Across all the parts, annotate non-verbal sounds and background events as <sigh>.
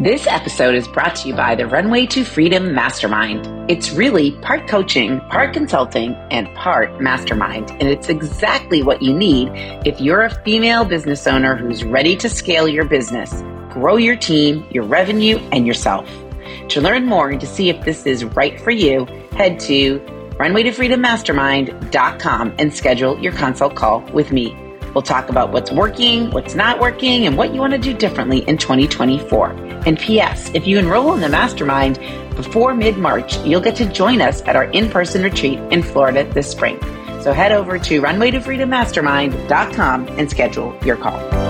This episode is brought to you by the Runway to Freedom Mastermind. It's really part coaching, part consulting, and part mastermind. And it's exactly what you need if you're a female business owner who's ready to scale your business, grow your team, your revenue, and yourself. To learn more and to see if this is right for you, head to runwaytofreedommastermind.com and schedule your consult call with me. We'll talk about what's working, what's not working, and what you want to do differently in 2024. And P.S. If you enroll in the mastermind before mid March, you'll get to join us at our in person retreat in Florida this spring. So head over to runwaytofreedommastermind.com and schedule your call.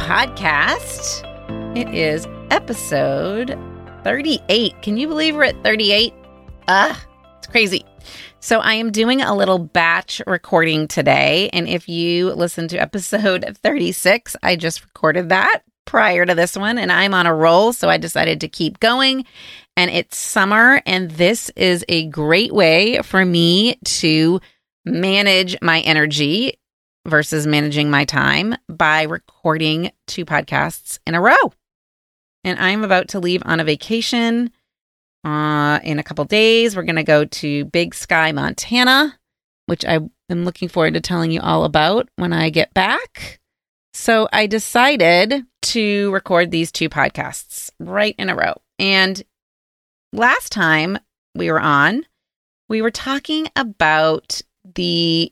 podcast. It is episode 38. Can you believe we're at 38? Ah, it's crazy. So, I am doing a little batch recording today. And if you listen to episode <laughs> 36, I just recorded that prior to this one, and I'm on a roll. So, I decided to keep going. And it's summer, and this is a great way for me to manage my energy versus managing my time by recording two podcasts in a row. And I'm about to leave on a vacation uh, in a couple days. We're going to go to Big Sky, Montana, which I am looking forward to telling you all about when I get back. So I decided to record these two podcasts right in a row. And last time we were on, we were talking about the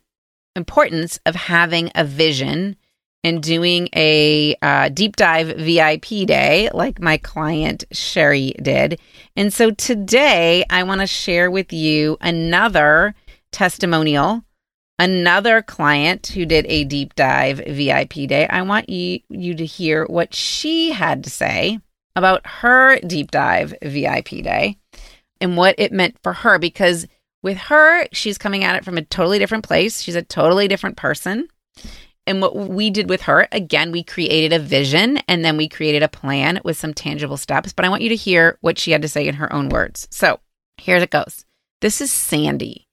importance of having a vision and doing a uh, deep dive VIP day like my client Sherry did. And so today I want to share with you another testimonial, another client who did a deep dive VIP day. I want you, you to hear what she had to say about her deep dive VIP day and what it meant for her because with her, she's coming at it from a totally different place. She's a totally different person. And what we did with her, again, we created a vision and then we created a plan with some tangible steps. But I want you to hear what she had to say in her own words. So here it goes. This is Sandy.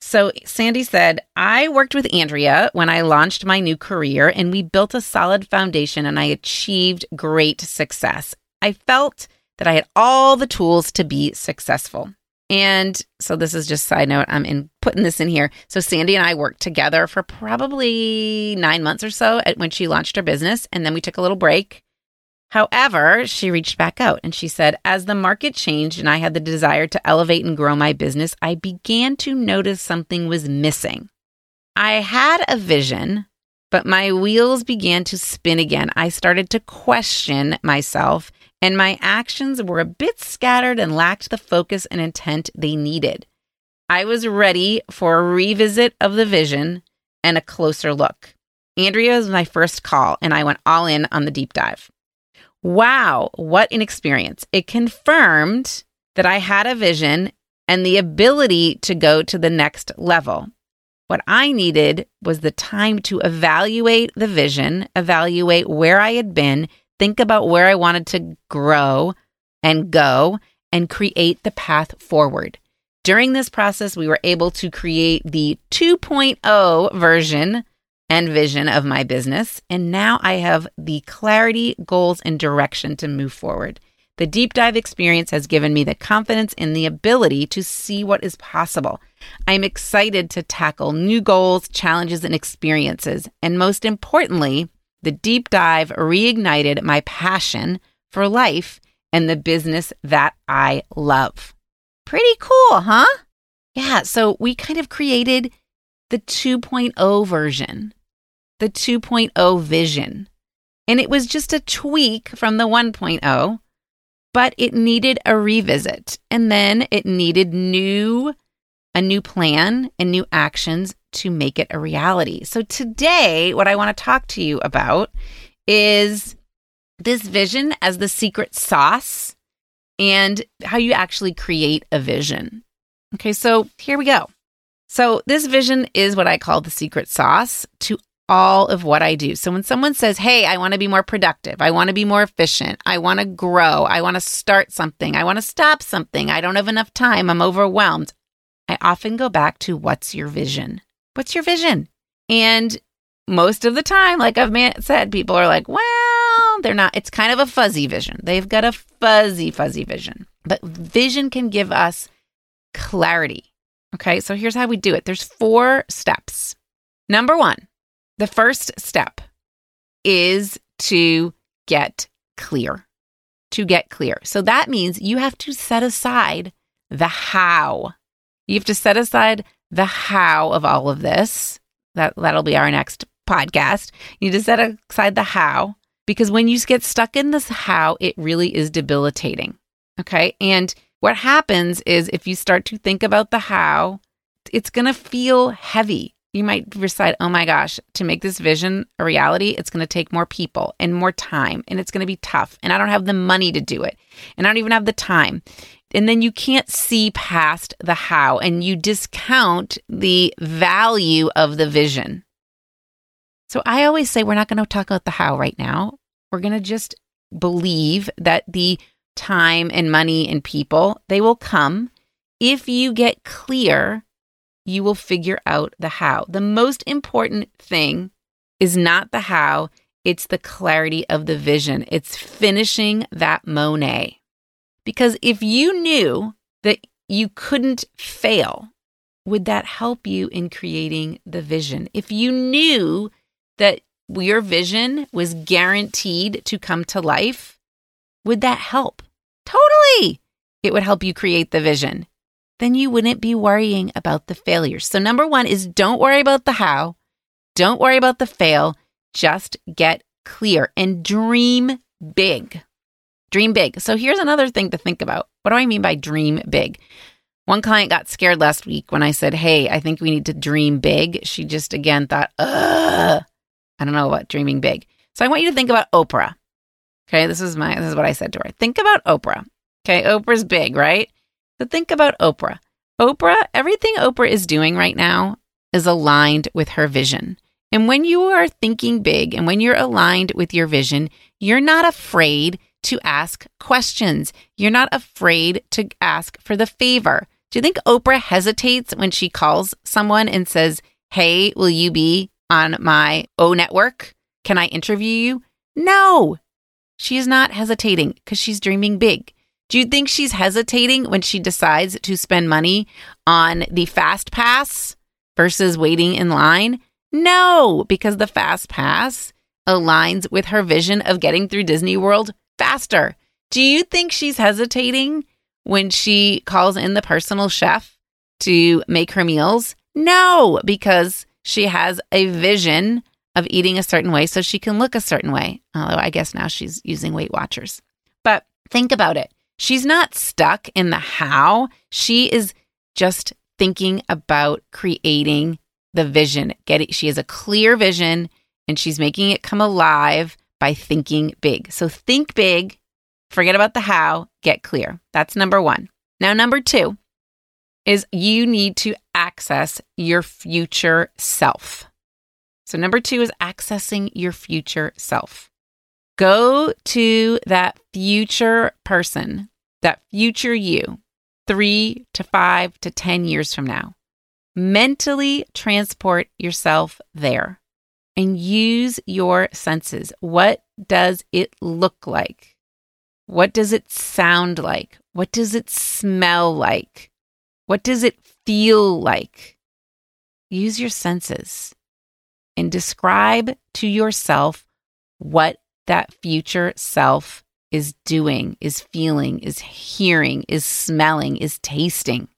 So Sandy said, I worked with Andrea when I launched my new career and we built a solid foundation and I achieved great success. I felt that I had all the tools to be successful. And so this is just side note. I'm in putting this in here. So Sandy and I worked together for probably nine months or so at, when she launched her business, and then we took a little break. However, she reached back out and she said, as the market changed and I had the desire to elevate and grow my business, I began to notice something was missing. I had a vision, but my wheels began to spin again. I started to question myself and my actions were a bit scattered and lacked the focus and intent they needed. I was ready for a revisit of the vision and a closer look. Andrea was my first call, and I went all in on the deep dive. Wow, what an experience! It confirmed that I had a vision and the ability to go to the next level. What I needed was the time to evaluate the vision, evaluate where I had been, think about where I wanted to grow and go and create the path forward. During this process, we were able to create the 2.0 version and vision of my business. And now I have the clarity, goals, and direction to move forward. The deep dive experience has given me the confidence and the ability to see what is possible. I'm excited to tackle new goals, challenges, and experiences. And most importantly, the deep dive reignited my passion for life and the business that I love. Pretty cool, huh? Yeah, so we kind of created the 2.0 version, the 2.0 vision. And it was just a tweak from the 1.0, but it needed a revisit. And then it needed new a new plan and new actions to make it a reality. So today what I want to talk to you about is this vision as the secret sauce and how you actually create a vision. Okay, so here we go. So, this vision is what I call the secret sauce to all of what I do. So, when someone says, Hey, I want to be more productive, I want to be more efficient, I want to grow, I want to start something, I want to stop something, I don't have enough time, I'm overwhelmed, I often go back to what's your vision? What's your vision? And most of the time, like I've said, people are like, well, they're not, it's kind of a fuzzy vision. They've got a fuzzy, fuzzy vision. But vision can give us clarity. Okay, so here's how we do it there's four steps. Number one, the first step is to get clear. To get clear. So that means you have to set aside the how. You have to set aside the how of all of this. That that'll be our next podcast. You need to set aside the how because when you get stuck in this how, it really is debilitating. Okay? And what happens is if you start to think about the how, it's going to feel heavy. You might decide, oh my gosh, to make this vision a reality, it's going to take more people and more time, and it's going to be tough. And I don't have the money to do it, and I don't even have the time. And then you can't see past the how, and you discount the value of the vision. So I always say, we're not going to talk about the how right now. We're going to just believe that the time and money and people, they will come. If you get clear, you will figure out the how. The most important thing is not the how, it's the clarity of the vision. It's finishing that Monet. Because if you knew that you couldn't fail, would that help you in creating the vision? If you knew that your vision was guaranteed to come to life, would that help? Totally. It would help you create the vision. Then you wouldn't be worrying about the failures. So, number one is don't worry about the how, don't worry about the fail. Just get clear and dream big. Dream big. So, here's another thing to think about. What do I mean by dream big? One client got scared last week when I said, Hey, I think we need to dream big. She just again thought, Ugh, I don't know what dreaming big. So I want you to think about Oprah. Okay, this is my this is what I said to her. Think about Oprah. Okay, Oprah's big, right? So think about Oprah. Oprah, everything Oprah is doing right now is aligned with her vision. And when you are thinking big and when you're aligned with your vision, you're not afraid to ask questions. You're not afraid to ask for the favor. Do you think Oprah hesitates when she calls someone and says, Hey, will you be on my O network? Can I interview you? No, she is not hesitating because she's dreaming big. Do you think she's hesitating when she decides to spend money on the fast pass versus waiting in line? No, because the fast pass aligns with her vision of getting through Disney World faster. Do you think she's hesitating when she calls in the personal chef to make her meals? No, because she has a vision of eating a certain way so she can look a certain way. Although I guess now she's using Weight Watchers. But think about it. She's not stuck in the how. She is just thinking about creating the vision. Getting she has a clear vision and she's making it come alive by thinking big. So think big, forget about the how, get clear. That's number 1. Now number 2 is you need to access your future self. So, number two is accessing your future self. Go to that future person, that future you, three to five to 10 years from now. Mentally transport yourself there and use your senses. What does it look like? What does it sound like? What does it smell like? What does it feel like? Use your senses and describe to yourself what that future self is doing, is feeling, is hearing, is smelling, is tasting.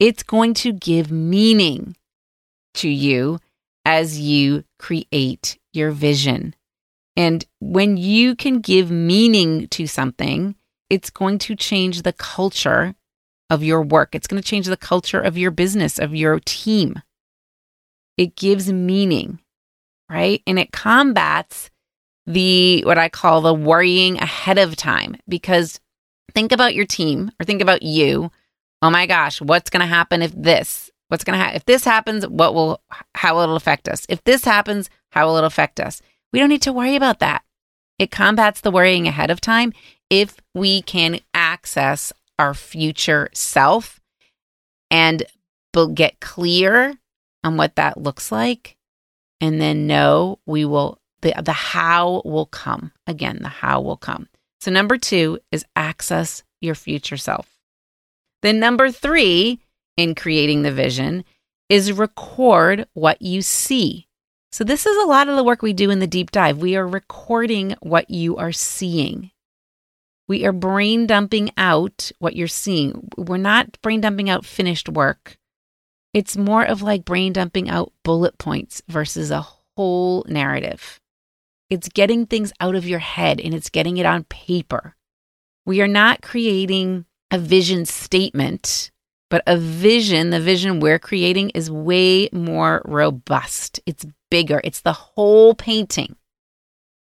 It's going to give meaning to you as you create your vision. And when you can give meaning to something, it's going to change the culture of your work. It's going to change the culture of your business, of your team. It gives meaning, right? And it combats the what I call the worrying ahead of time because think about your team or think about you. Oh my gosh, what's going to happen if this? What's going to happen if this happens? What will how will it affect us? If this happens, how will it affect us? We don't need to worry about that. It combats the worrying ahead of time if we can access our future self and get clear on what that looks like and then know we will the the how will come again the how will come so number 2 is access your future self then number 3 in creating the vision is record what you see. So this is a lot of the work we do in the deep dive. We are recording what you are seeing. We are brain dumping out what you're seeing. We're not brain dumping out finished work. It's more of like brain dumping out bullet points versus a whole narrative. It's getting things out of your head and it's getting it on paper. We are not creating a vision statement, but a vision, the vision we're creating is way more robust. It's bigger, it's the whole painting.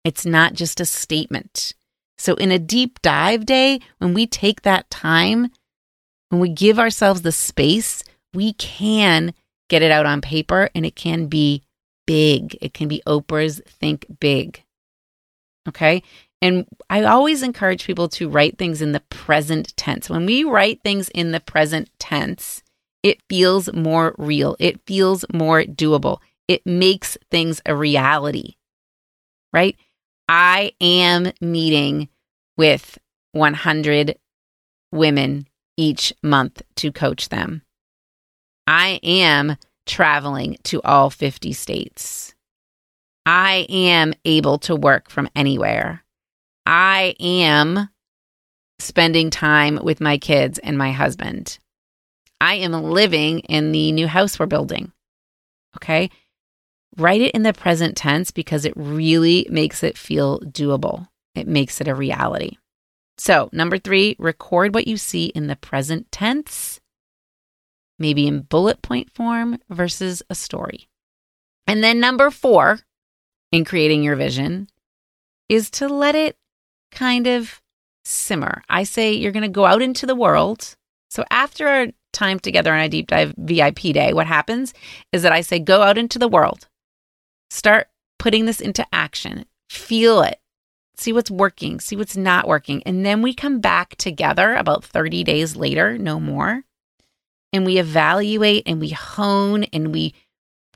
It's not just a statement. So, in a deep dive day, when we take that time, when we give ourselves the space we can get it out on paper and it can be big. It can be Oprah's Think Big. Okay. And I always encourage people to write things in the present tense. When we write things in the present tense, it feels more real, it feels more doable, it makes things a reality, right? I am meeting with 100 women each month to coach them. I am traveling to all 50 states. I am able to work from anywhere. I am spending time with my kids and my husband. I am living in the new house we're building. Okay. Write it in the present tense because it really makes it feel doable. It makes it a reality. So, number three, record what you see in the present tense maybe in bullet point form versus a story. And then number four in creating your vision is to let it kind of simmer. I say you're going to go out into the world. So after our time together on a deep dive VIP day, what happens is that I say, go out into the world, start putting this into action, feel it, see what's working, see what's not working. And then we come back together about 30 days later, no more, and we evaluate and we hone and we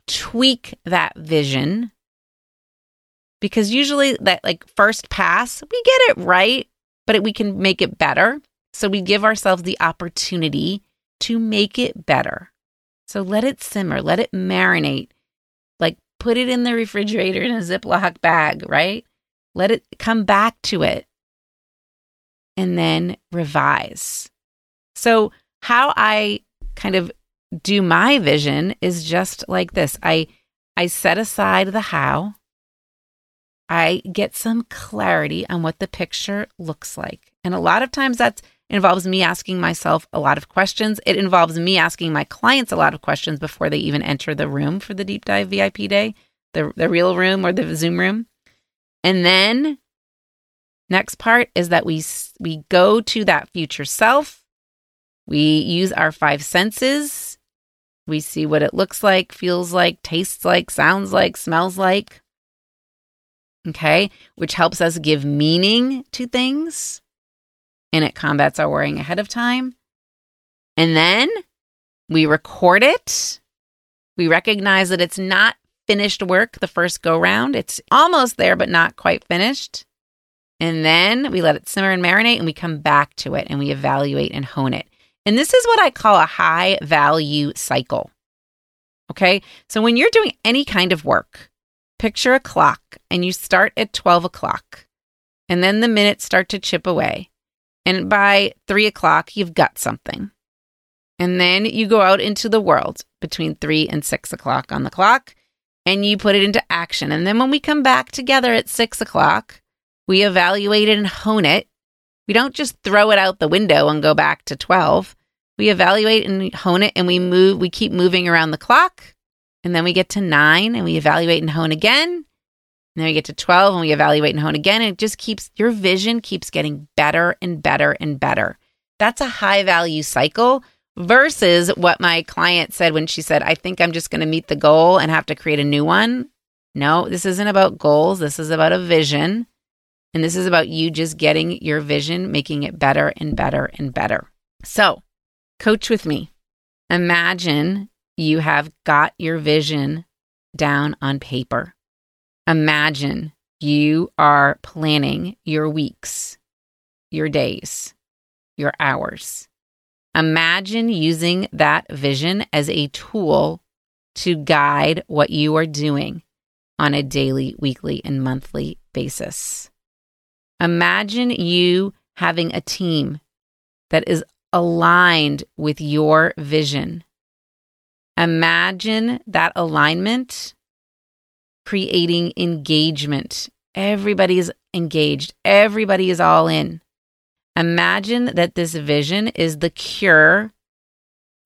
tweak that vision because usually that like first pass we get it right but we can make it better. So we give ourselves the opportunity to make it better. So let it simmer let it marinate. Like put it in the refrigerator in a ziploc bag right? Let it come back to it. And then revise. So how i kind of do my vision is just like this. I I set aside the how. I get some clarity on what the picture looks like. And a lot of times that involves me asking myself a lot of questions. It involves me asking my clients a lot of questions before they even enter the room for the deep dive VIP day, the the real room or the Zoom room. And then next part is that we we go to that future self we use our five senses. We see what it looks like, feels like, tastes like, sounds like, smells like. Okay, which helps us give meaning to things and it combats our worrying ahead of time. And then we record it. We recognize that it's not finished work the first go round. It's almost there, but not quite finished. And then we let it simmer and marinate and we come back to it and we evaluate and hone it. And this is what I call a high value cycle. Okay. So when you're doing any kind of work, picture a clock and you start at 12 o'clock and then the minutes start to chip away. And by three o'clock, you've got something. And then you go out into the world between three and six o'clock on the clock and you put it into action. And then when we come back together at six o'clock, we evaluate it and hone it. We don't just throw it out the window and go back to 12. We evaluate and hone it and we move, we keep moving around the clock. And then we get to nine and we evaluate and hone again. And then we get to 12 and we evaluate and hone again. And it just keeps, your vision keeps getting better and better and better. That's a high value cycle versus what my client said when she said, I think I'm just going to meet the goal and have to create a new one. No, this isn't about goals. This is about a vision. And this is about you just getting your vision, making it better and better and better. So, coach with me. Imagine you have got your vision down on paper. Imagine you are planning your weeks, your days, your hours. Imagine using that vision as a tool to guide what you are doing on a daily, weekly, and monthly basis. Imagine you having a team that is aligned with your vision. Imagine that alignment creating engagement. Everybody is engaged, everybody is all in. Imagine that this vision is the cure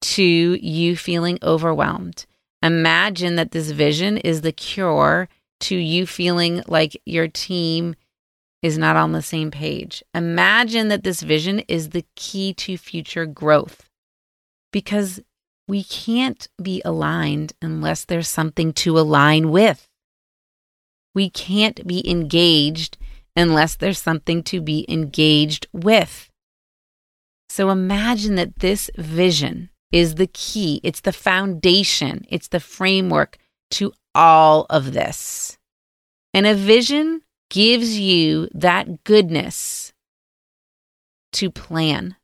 to you feeling overwhelmed. Imagine that this vision is the cure to you feeling like your team is not on the same page. Imagine that this vision is the key to future growth because we can't be aligned unless there's something to align with. We can't be engaged unless there's something to be engaged with. So imagine that this vision is the key, it's the foundation, it's the framework to all of this. And a vision gives you that goodness to plan.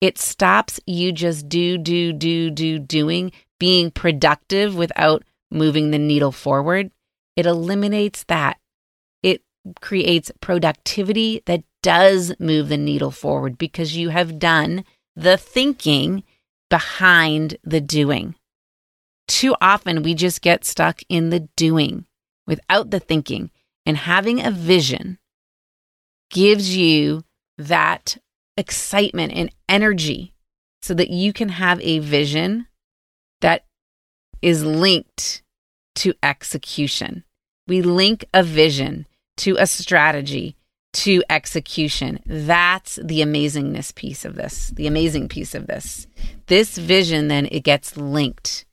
It stops you just do, do, do, do, doing, being productive without moving the needle forward. It eliminates that It creates productivity that does move the needle forward because you have done the thinking behind the doing. Too often we just get stuck in the doing without the thinking, and having a vision gives you that excitement and energy so that you can have a vision that is linked to execution. We link a vision to a strategy to execution. That's the amazingness piece of this, the amazing piece of this. This vision then it gets linked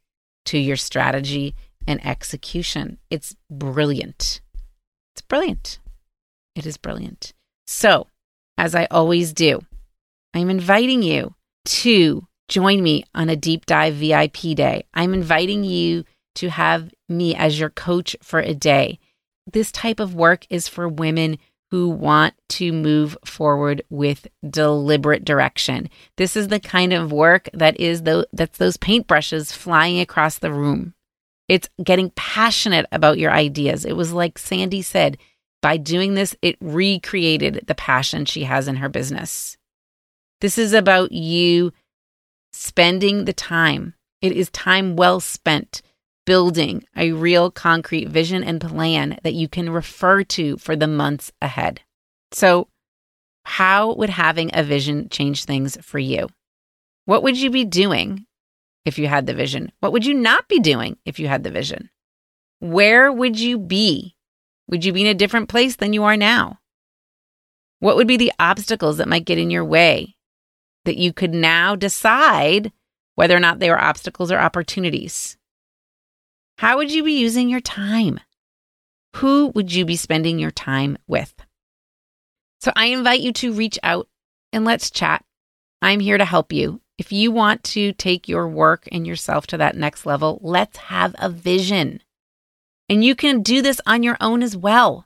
to your strategy and execution. It's brilliant. It's brilliant. It is brilliant. So, as I always do, I'm inviting you to join me on a deep dive VIP day. I'm inviting you to have me as your coach for a day this type of work is for women who want to move forward with deliberate direction. This is the kind of work that is the, that's those paintbrushes flying across the room. It's getting passionate about your ideas. It was like Sandy said, by doing this, it recreated the passion she has in her business. This is about you spending the time. It is time well spent building a real concrete vision and plan that you can refer to for the months ahead. So, how would having a vision change things for you? What would you be doing if you had the vision? What would you not be doing if you had the vision? Where would you be? Would you be in a different place than you are now? What would be the obstacles that might get in your way that you could now decide whether or not they were obstacles or opportunities? How would you be using your time? Who would you be spending your time with? So I invite you to reach out and let's chat. I'm here to help you. If you want to take your work and yourself to that next level, let's have a vision. And you can do this on your own as well.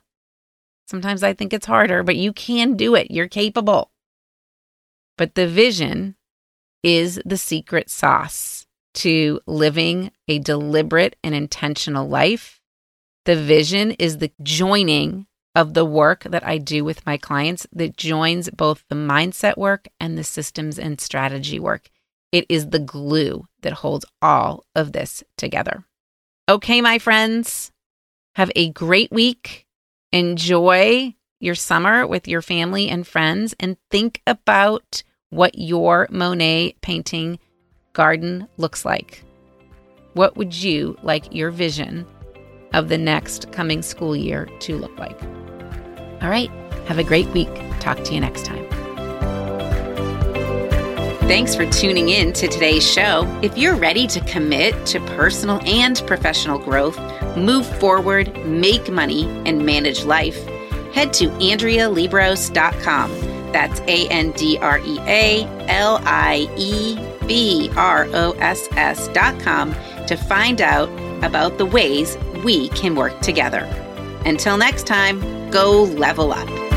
Sometimes I think it's harder, but you can do it. You're capable. But the vision is the secret sauce to living a deliberate and intentional life. The vision is the joining of the work that I do with my clients that joins both the mindset work and the systems and strategy work. It is the glue that holds all of this together. Okay, my friends, have a great week. Enjoy your summer with your family and friends and think about what your Monet painting garden looks like. What would you like your vision of the next coming school year to look like? All right, have a great week. Talk to you next time. Thanks for tuning in to today's show. If you're ready to commit to personal and professional growth, move forward, make money, and manage life, head to AndreaLiebross.com that's A N D R E A L I E B R O S S.com to find out about the ways we can work together. Until next time, go level up.